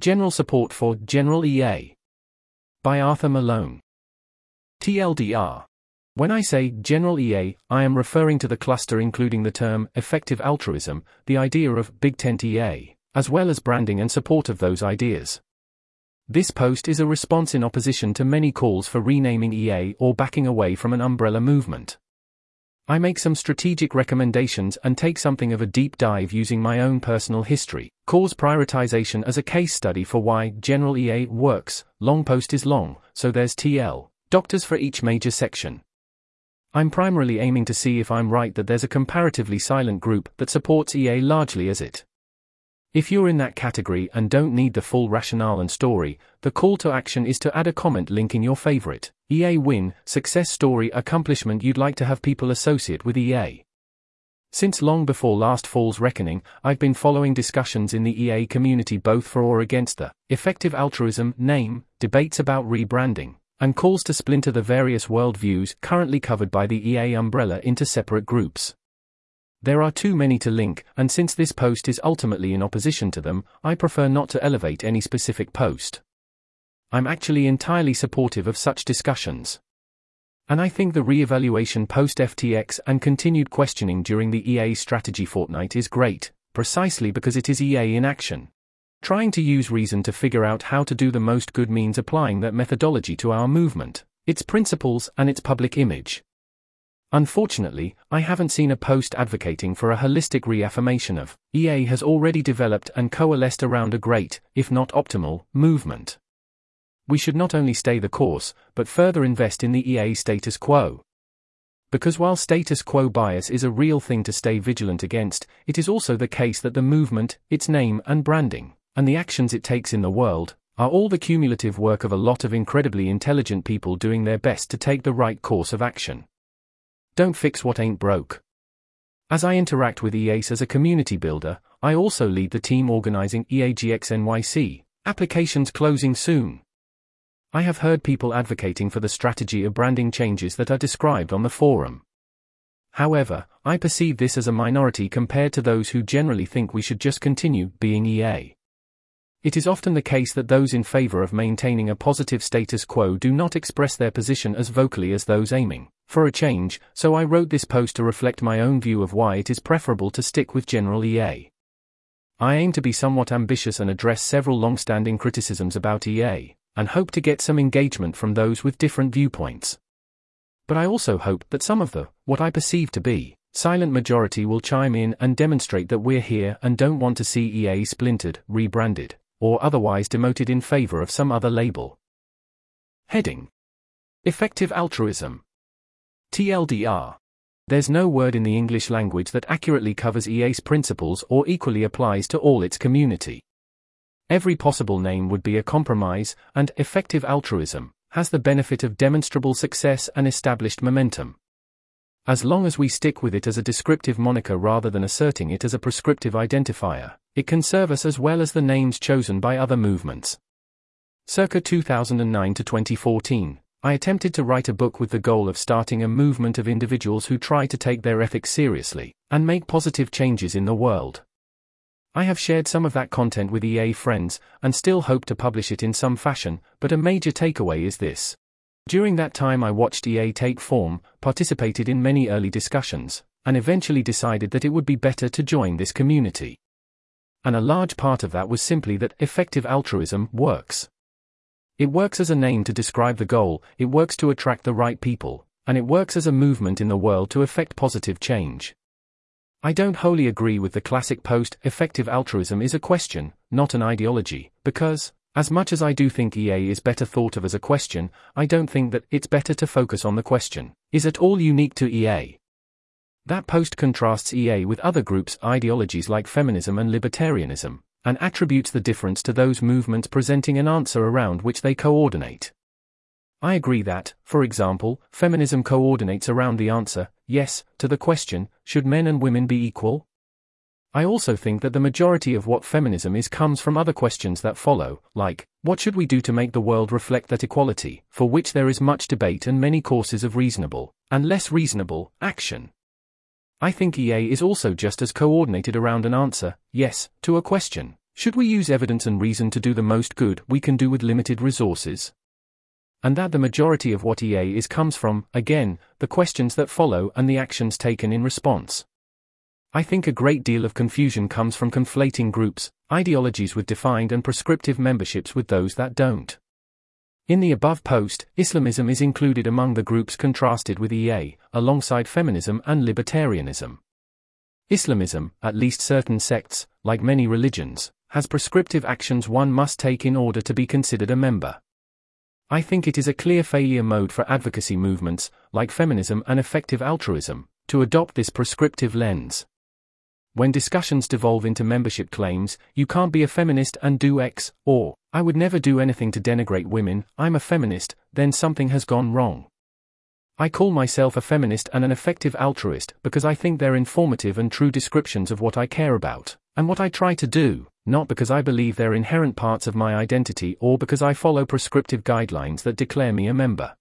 General Support for General EA. By Arthur Malone. TLDR. When I say General EA, I am referring to the cluster including the term effective altruism, the idea of Big Tent EA, as well as branding and support of those ideas. This post is a response in opposition to many calls for renaming EA or backing away from an umbrella movement. I make some strategic recommendations and take something of a deep dive using my own personal history, cause prioritization as a case study for why General EA works. Long post is long, so there's TL, doctors for each major section. I'm primarily aiming to see if I'm right that there's a comparatively silent group that supports EA largely as it. If you're in that category and don't need the full rationale and story, the call to action is to add a comment linking your favorite EA win, success story, accomplishment you'd like to have people associate with EA. Since long before last fall's reckoning, I've been following discussions in the EA community both for or against the effective altruism name, debates about rebranding, and calls to splinter the various worldviews currently covered by the EA umbrella into separate groups. There are too many to link, and since this post is ultimately in opposition to them, I prefer not to elevate any specific post. I'm actually entirely supportive of such discussions. And I think the re-evaluation post-FTX and continued questioning during the EA strategy fortnight is great, precisely because it is EA in action. Trying to use reason to figure out how to do the most good means applying that methodology to our movement, its principles and its public image. Unfortunately, I haven't seen a post advocating for a holistic reaffirmation of EA has already developed and coalesced around a great, if not optimal, movement. We should not only stay the course, but further invest in the EA status quo. Because while status quo bias is a real thing to stay vigilant against, it is also the case that the movement, its name and branding, and the actions it takes in the world, are all the cumulative work of a lot of incredibly intelligent people doing their best to take the right course of action. Don't fix what ain't broke. As I interact with EACE as a community builder, I also lead the team organizing EAGX NYC, applications closing soon. I have heard people advocating for the strategy of branding changes that are described on the forum. However, I perceive this as a minority compared to those who generally think we should just continue being EA. It is often the case that those in favor of maintaining a positive status quo do not express their position as vocally as those aiming for a change, so I wrote this post to reflect my own view of why it is preferable to stick with General EA. I aim to be somewhat ambitious and address several long standing criticisms about EA, and hope to get some engagement from those with different viewpoints. But I also hope that some of the, what I perceive to be, silent majority will chime in and demonstrate that we're here and don't want to see EA splintered, rebranded, or otherwise demoted in favor of some other label. Heading Effective Altruism TLDR. There's no word in the English language that accurately covers EA's principles or equally applies to all its community. Every possible name would be a compromise, and effective altruism has the benefit of demonstrable success and established momentum. As long as we stick with it as a descriptive moniker rather than asserting it as a prescriptive identifier, it can serve us as well as the names chosen by other movements. Circa 2009 to 2014, I attempted to write a book with the goal of starting a movement of individuals who try to take their ethics seriously and make positive changes in the world. I have shared some of that content with EA friends and still hope to publish it in some fashion, but a major takeaway is this. During that time, I watched EA take form, participated in many early discussions, and eventually decided that it would be better to join this community. And a large part of that was simply that effective altruism works. It works as a name to describe the goal, it works to attract the right people, and it works as a movement in the world to effect positive change. I don't wholly agree with the classic post effective altruism is a question, not an ideology, because, as much as I do think EA is better thought of as a question, I don't think that it's better to focus on the question is it all unique to EA? That post contrasts EA with other groups' ideologies like feminism and libertarianism, and attributes the difference to those movements presenting an answer around which they coordinate. I agree that, for example, feminism coordinates around the answer, yes, to the question, should men and women be equal? I also think that the majority of what feminism is comes from other questions that follow, like, what should we do to make the world reflect that equality, for which there is much debate and many courses of reasonable, and less reasonable, action. I think EA is also just as coordinated around an answer, yes, to a question, Should we use evidence and reason to do the most good we can do with limited resources? And that the majority of what EA is comes from, again, the questions that follow and the actions taken in response. I think a great deal of confusion comes from conflating groups, ideologies with defined and prescriptive memberships with those that don't. In the above post, Islamism is included among the groups contrasted with EA, alongside feminism and libertarianism. Islamism, at least certain sects, like many religions, has prescriptive actions one must take in order to be considered a member. I think it is a clear failure mode for advocacy movements, like feminism and effective altruism, to adopt this prescriptive lens. When discussions devolve into membership claims, you can't be a feminist and do X, or, I would never do anything to denigrate women, I'm a feminist, then something has gone wrong. I call myself a feminist and an effective altruist because I think they're informative and true descriptions of what I care about, and what I try to do, not because I believe they're inherent parts of my identity or because I follow prescriptive guidelines that declare me a member.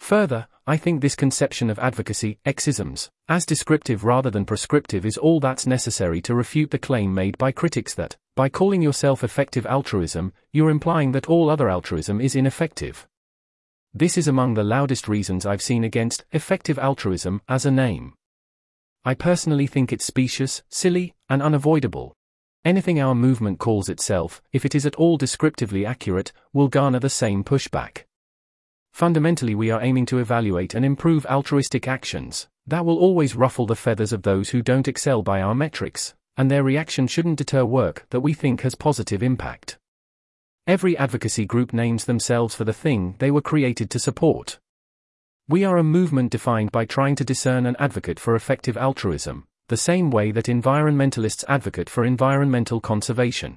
Further, I think this conception of advocacy, exisms, as descriptive rather than prescriptive is all that's necessary to refute the claim made by critics that, by calling yourself effective altruism, you're implying that all other altruism is ineffective. This is among the loudest reasons I've seen against effective altruism as a name. I personally think it's specious, silly, and unavoidable. Anything our movement calls itself, if it is at all descriptively accurate, will garner the same pushback. Fundamentally, we are aiming to evaluate and improve altruistic actions. That will always ruffle the feathers of those who don't excel by our metrics, and their reaction shouldn't deter work that we think has positive impact. Every advocacy group names themselves for the thing they were created to support. We are a movement defined by trying to discern and advocate for effective altruism, the same way that environmentalists advocate for environmental conservation.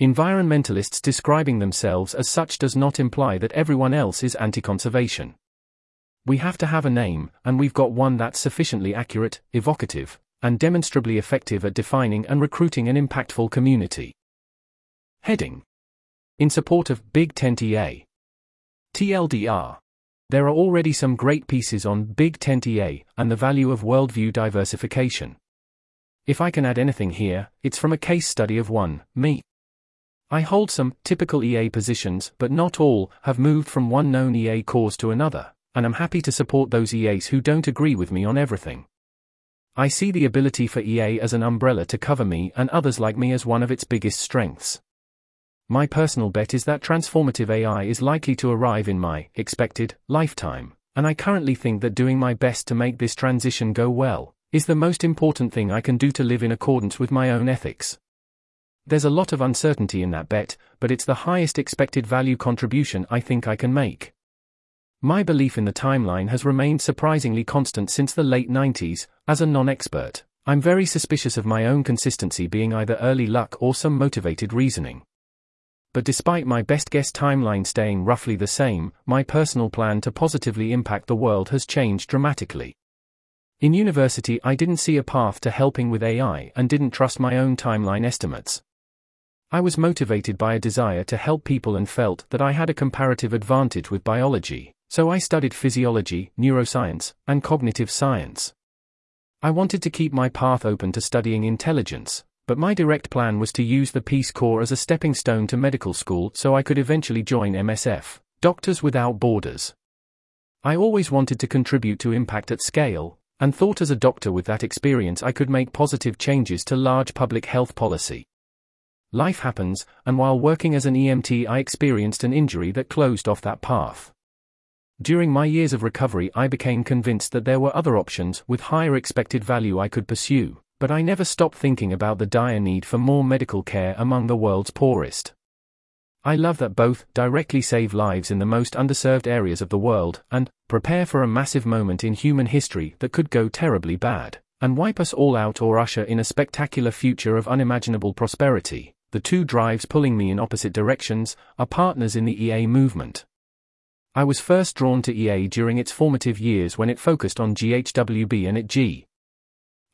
Environmentalists describing themselves as such does not imply that everyone else is anti conservation. We have to have a name, and we've got one that's sufficiently accurate, evocative, and demonstrably effective at defining and recruiting an impactful community. Heading in support of Big Tent EA. TLDR. There are already some great pieces on Big Tent EA and the value of worldview diversification. If I can add anything here, it's from a case study of one, me. I hold some typical EA positions, but not all have moved from one known EA cause to another, and I'm happy to support those EAs who don't agree with me on everything. I see the ability for EA as an umbrella to cover me and others like me as one of its biggest strengths. My personal bet is that transformative AI is likely to arrive in my expected lifetime, and I currently think that doing my best to make this transition go well is the most important thing I can do to live in accordance with my own ethics. There's a lot of uncertainty in that bet, but it's the highest expected value contribution I think I can make. My belief in the timeline has remained surprisingly constant since the late 90s, as a non expert. I'm very suspicious of my own consistency being either early luck or some motivated reasoning but despite my best guess timeline staying roughly the same, my personal plan to positively impact the world has changed dramatically. In university, I didn't see a path to helping with AI and didn't trust my own timeline estimates. I was motivated by a desire to help people and felt that I had a comparative advantage with biology, so I studied physiology, neuroscience, and cognitive science. I wanted to keep my path open to studying intelligence, but my direct plan was to use the Peace Corps as a stepping stone to medical school so I could eventually join MSF, Doctors Without Borders. I always wanted to contribute to impact at scale, and thought as a doctor with that experience I could make positive changes to large public health policy. Life happens, and while working as an EMT, I experienced an injury that closed off that path. During my years of recovery, I became convinced that there were other options with higher expected value I could pursue, but I never stop thinking about the dire need for more medical care among the world's poorest. I love that both directly save lives in the most underserved areas of the world and prepare for a massive moment in human history that could go terribly bad and wipe us all out or usher in a spectacular future of unimaginable prosperity. The two drives pulling me in opposite directions are partners in the EA movement. I was first drawn to EA during its formative years when it focused on GHWB and IT-G,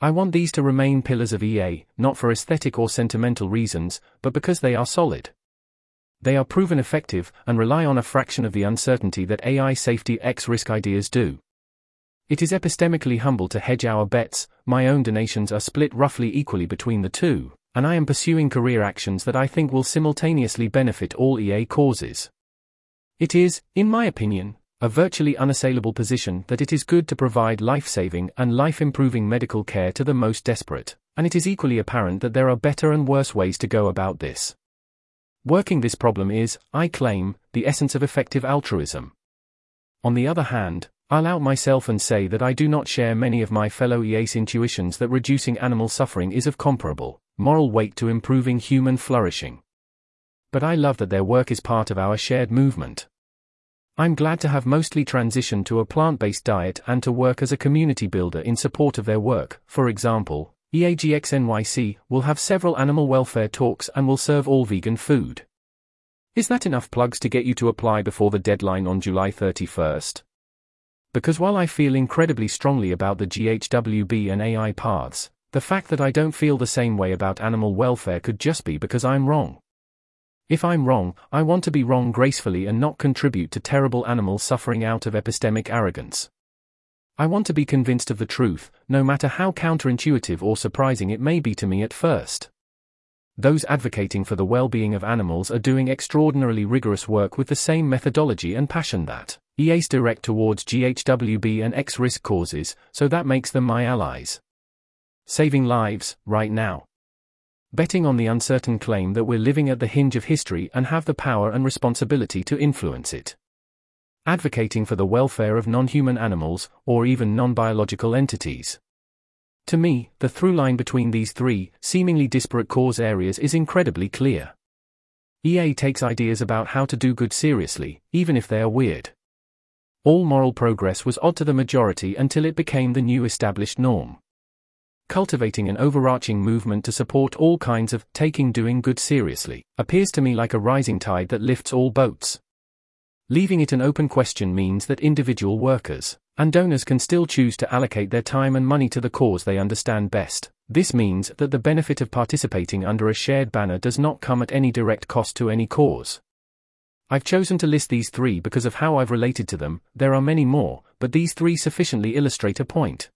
I want these to remain pillars of EA, not for aesthetic or sentimental reasons, but because they are solid. They are proven effective and rely on a fraction of the uncertainty that AI safety X risk ideas do. It is epistemically humble to hedge our bets, my own donations are split roughly equally between the two, and I am pursuing career actions that I think will simultaneously benefit all EA causes. It is, in my opinion, a virtually unassailable position that it is good to provide life saving and life improving medical care to the most desperate, and it is equally apparent that there are better and worse ways to go about this. Working this problem is, I claim, the essence of effective altruism. On the other hand, I'll out myself and say that I do not share many of my fellow EA's intuitions that reducing animal suffering is of comparable, moral weight to improving human flourishing. But I love that their work is part of our shared movement. I'm glad to have mostly transitioned to a plant based diet and to work as a community builder in support of their work. For example, EAGX NYC will have several animal welfare talks and will serve all vegan food. Is that enough plugs to get you to apply before the deadline on July 31st? Because while I feel incredibly strongly about the GHWB and AI paths, the fact that I don't feel the same way about animal welfare could just be because I'm wrong. If I'm wrong, I want to be wrong gracefully and not contribute to terrible animal suffering out of epistemic arrogance. I want to be convinced of the truth, no matter how counterintuitive or surprising it may be to me at first. Those advocating for the well being of animals are doing extraordinarily rigorous work with the same methodology and passion that EAs direct towards GHWB and X risk causes, so that makes them my allies. Saving lives, right now betting on the uncertain claim that we're living at the hinge of history and have the power and responsibility to influence it. Advocating for the welfare of non human animals, or even non biological entities. To me, the through line between these three, seemingly disparate cause areas is incredibly clear. EA takes ideas about how to do good seriously, even if they are weird. All moral progress was odd to the majority until it became the new established norm cultivating an overarching movement to support all kinds of taking doing good seriously, appears to me like a rising tide that lifts all boats. Leaving it an open question means that individual workers and donors can still choose to allocate their time and money to the cause they understand best. This means that the benefit of participating under a shared banner does not come at any direct cost to any cause. I've chosen to list these three because of how I've related to them, there are many more, but these three sufficiently illustrate a point.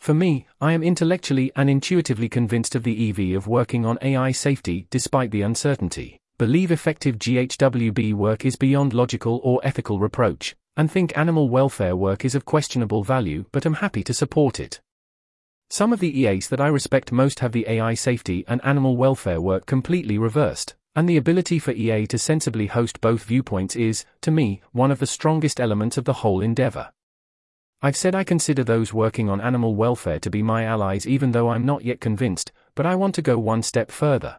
For me, I am intellectually and intuitively convinced of the EV of working on AI safety despite the uncertainty. Believe effective GHWB work is beyond logical or ethical reproach, and think animal welfare work is of questionable value but am happy to support it. Some of the EAs that I respect most have the AI safety and animal welfare work completely reversed, and the ability for EA to sensibly host both viewpoints is, to me, one of the strongest elements of the whole endeavor. I've said I consider those working on animal welfare to be my allies even though I'm not yet convinced, but I want to go one step further.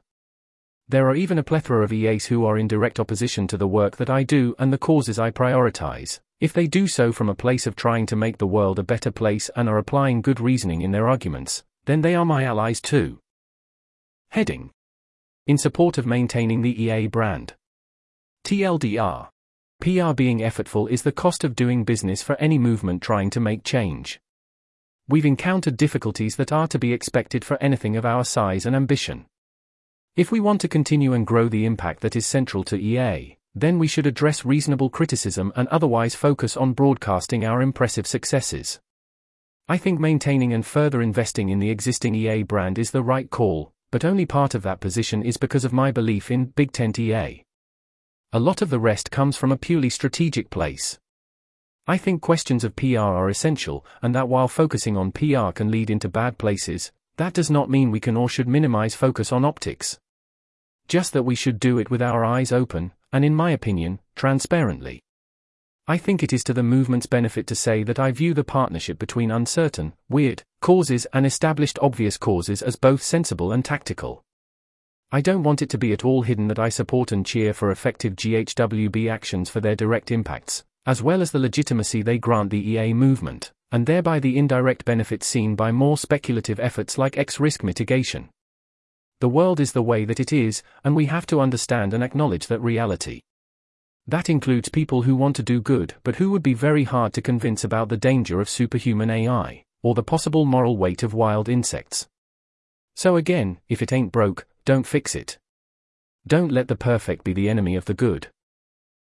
There are even a plethora of EAs who are in direct opposition to the work that I do and the causes I prioritize. If they do so from a place of trying to make the world a better place and are applying good reasoning in their arguments, then they are my allies too. Heading In support of maintaining the EA brand. TLDR PR being effortful is the cost of doing business for any movement trying to make change. We've encountered difficulties that are to be expected for anything of our size and ambition. If we want to continue and grow the impact that is central to EA, then we should address reasonable criticism and otherwise focus on broadcasting our impressive successes. I think maintaining and further investing in the existing EA brand is the right call, but only part of that position is because of my belief in Big Tent EA. A lot of the rest comes from a purely strategic place. I think questions of PR are essential, and that while focusing on PR can lead into bad places, that does not mean we can or should minimize focus on optics. Just that we should do it with our eyes open, and in my opinion, transparently. I think it is to the movement's benefit to say that I view the partnership between uncertain, weird, causes and established obvious causes as both sensible and tactical. I don't want it to be at all hidden that I support and cheer for effective GHWB actions for their direct impacts, as well as the legitimacy they grant the EA movement, and thereby the indirect benefits seen by more speculative efforts like X risk mitigation. The world is the way that it is, and we have to understand and acknowledge that reality. That includes people who want to do good but who would be very hard to convince about the danger of superhuman AI, or the possible moral weight of wild insects. So again, if it ain't broke, don't fix it. Don't let the perfect be the enemy of the good.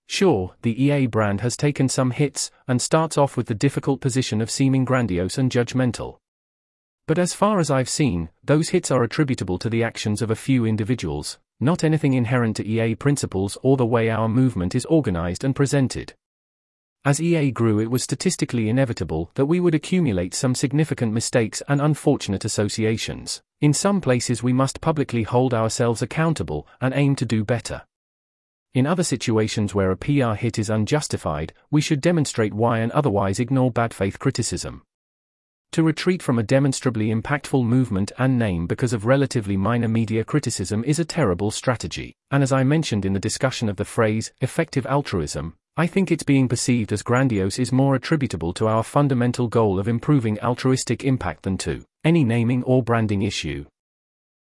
Sure, the EA brand has taken some hits and starts off with the difficult position of seeming grandiose and judgmental. But as far as I've seen, those hits are attributable to the actions of a few individuals, not anything inherent to EA principles or the way our movement is organized and presented. As EA grew, it was statistically inevitable that we would accumulate some significant mistakes and unfortunate associations. In some places, we must publicly hold ourselves accountable and aim to do better. In other situations where a PR hit is unjustified, we should demonstrate why and otherwise ignore bad faith criticism. To retreat from a demonstrably impactful movement and name because of relatively minor media criticism is a terrible strategy, and as I mentioned in the discussion of the phrase, effective altruism, I think it's being perceived as grandiose is more attributable to our fundamental goal of improving altruistic impact than to any naming or branding issue.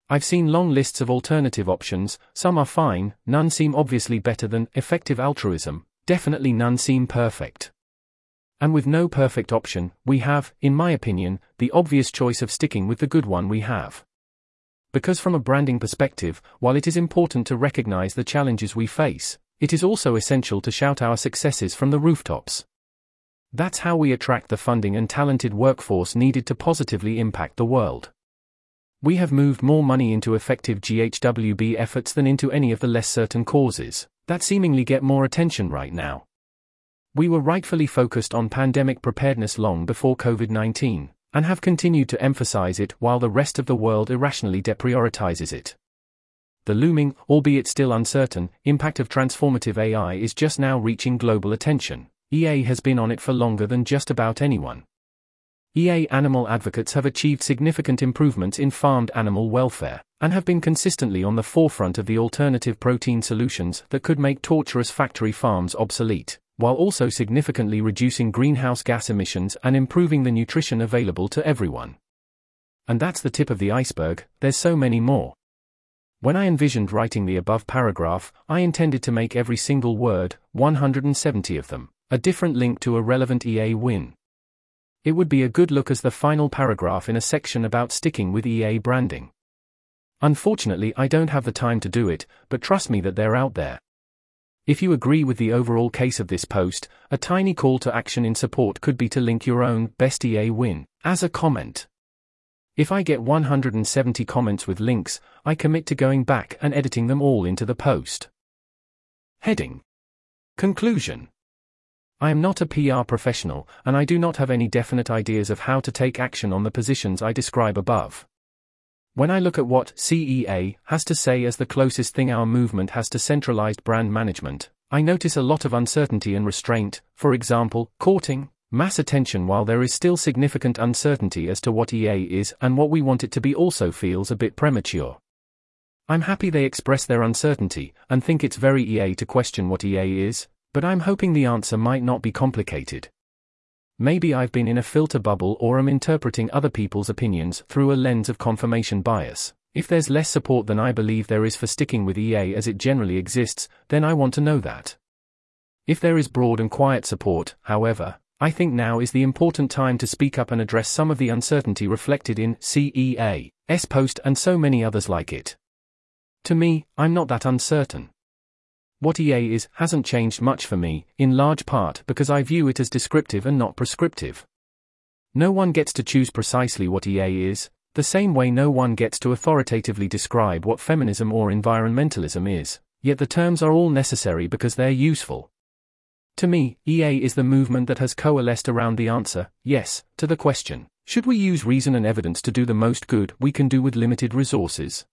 I've seen long lists of alternative options, some are fine, none seem obviously better than effective altruism, definitely none seem perfect. And with no perfect option, we have, in my opinion, the obvious choice of sticking with the good one we have. Because from a branding perspective, while it is important to recognize the challenges we face, it is also essential to shout our successes from the rooftops. That's how we attract the funding and talented workforce needed to positively impact the world. We have moved more money into effective GHWB efforts than into any of the less certain causes that seemingly get more attention right now. We were rightfully focused on pandemic preparedness long before COVID 19, and have continued to emphasize it while the rest of the world irrationally deprioritizes it. The looming, albeit still uncertain, impact of transformative AI is just now reaching global attention. EA has been on it for longer than just about anyone. EA animal advocates have achieved significant improvements in farmed animal welfare, and have been consistently on the forefront of the alternative protein solutions that could make torturous factory farms obsolete while also significantly reducing greenhouse gas emissions and improving the nutrition available to everyone. And that's the tip of the iceberg, there's so many more. When I envisioned writing the above paragraph, I intended to make every single word, 170 of them, a different link to a relevant EA win. It would be a good look as the final paragraph in a section about sticking with EA branding. Unfortunately, I don't have the time to do it, but trust me that they're out there. If you agree with the overall case of this post, a tiny call to action in support could be to link your own best EA win as a comment. If I get 170 comments with links, I commit to going back and editing them all into the post. Heading Conclusion I am not a PR professional, and I do not have any definite ideas of how to take action on the positions I describe above. When I look at what CEA has to say as the closest thing our movement has to centralized brand management, I notice a lot of uncertainty and restraint, for example, courting mass attention while there is still significant uncertainty as to what EA is and what we want it to be also feels a bit premature. I'm happy they express their uncertainty and think it's very EA to question what EA is, but I'm hoping the answer might not be complicated. Maybe I've been in a filter bubble or am interpreting other people's opinions through a lens of confirmation bias. If there's less support than I believe there is for sticking with EA as it generally exists, then I want to know that. If there is broad and quiet support, however, I think now is the important time to speak up and address some of the uncertainty reflected in CEA, S Post, and so many others like it. To me, I'm not that uncertain. What EA is hasn't changed much for me, in large part because I view it as descriptive and not prescriptive. No one gets to choose precisely what EA is, the same way no one gets to authoritatively describe what feminism or environmentalism is, yet the terms are all necessary because they're useful. To me, EA is the movement that has coalesced around the answer, yes, to the question should we use reason and evidence to do the most good we can do with limited resources?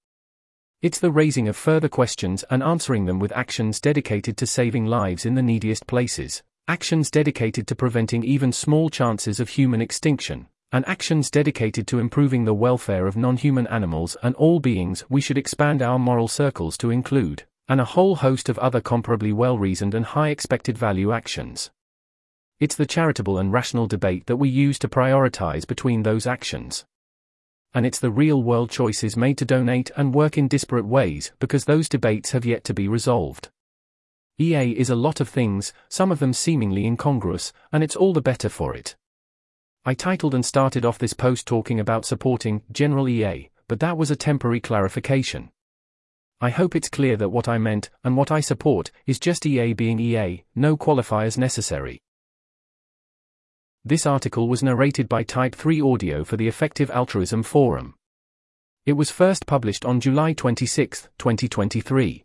It's the raising of further questions and answering them with actions dedicated to saving lives in the neediest places, actions dedicated to preventing even small chances of human extinction, and actions dedicated to improving the welfare of non human animals and all beings we should expand our moral circles to include, and a whole host of other comparably well reasoned and high expected value actions. It's the charitable and rational debate that we use to prioritize between those actions and it's the real world choices made to donate and work in disparate ways because those debates have yet to be resolved. EA is a lot of things, some of them seemingly incongruous, and it's all the better for it. I titled and started off this post talking about supporting General EA, but that was a temporary clarification. I hope it's clear that what I meant, and what I support, is just EA being EA, no qualifiers necessary. This article was narrated by Type 3 Audio for the Effective Altruism Forum. It was first published on July 26, 2023.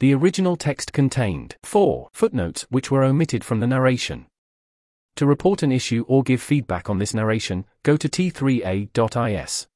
The original text contained four footnotes which were omitted from the narration. To report an issue or give feedback on this narration, go to t3a.is.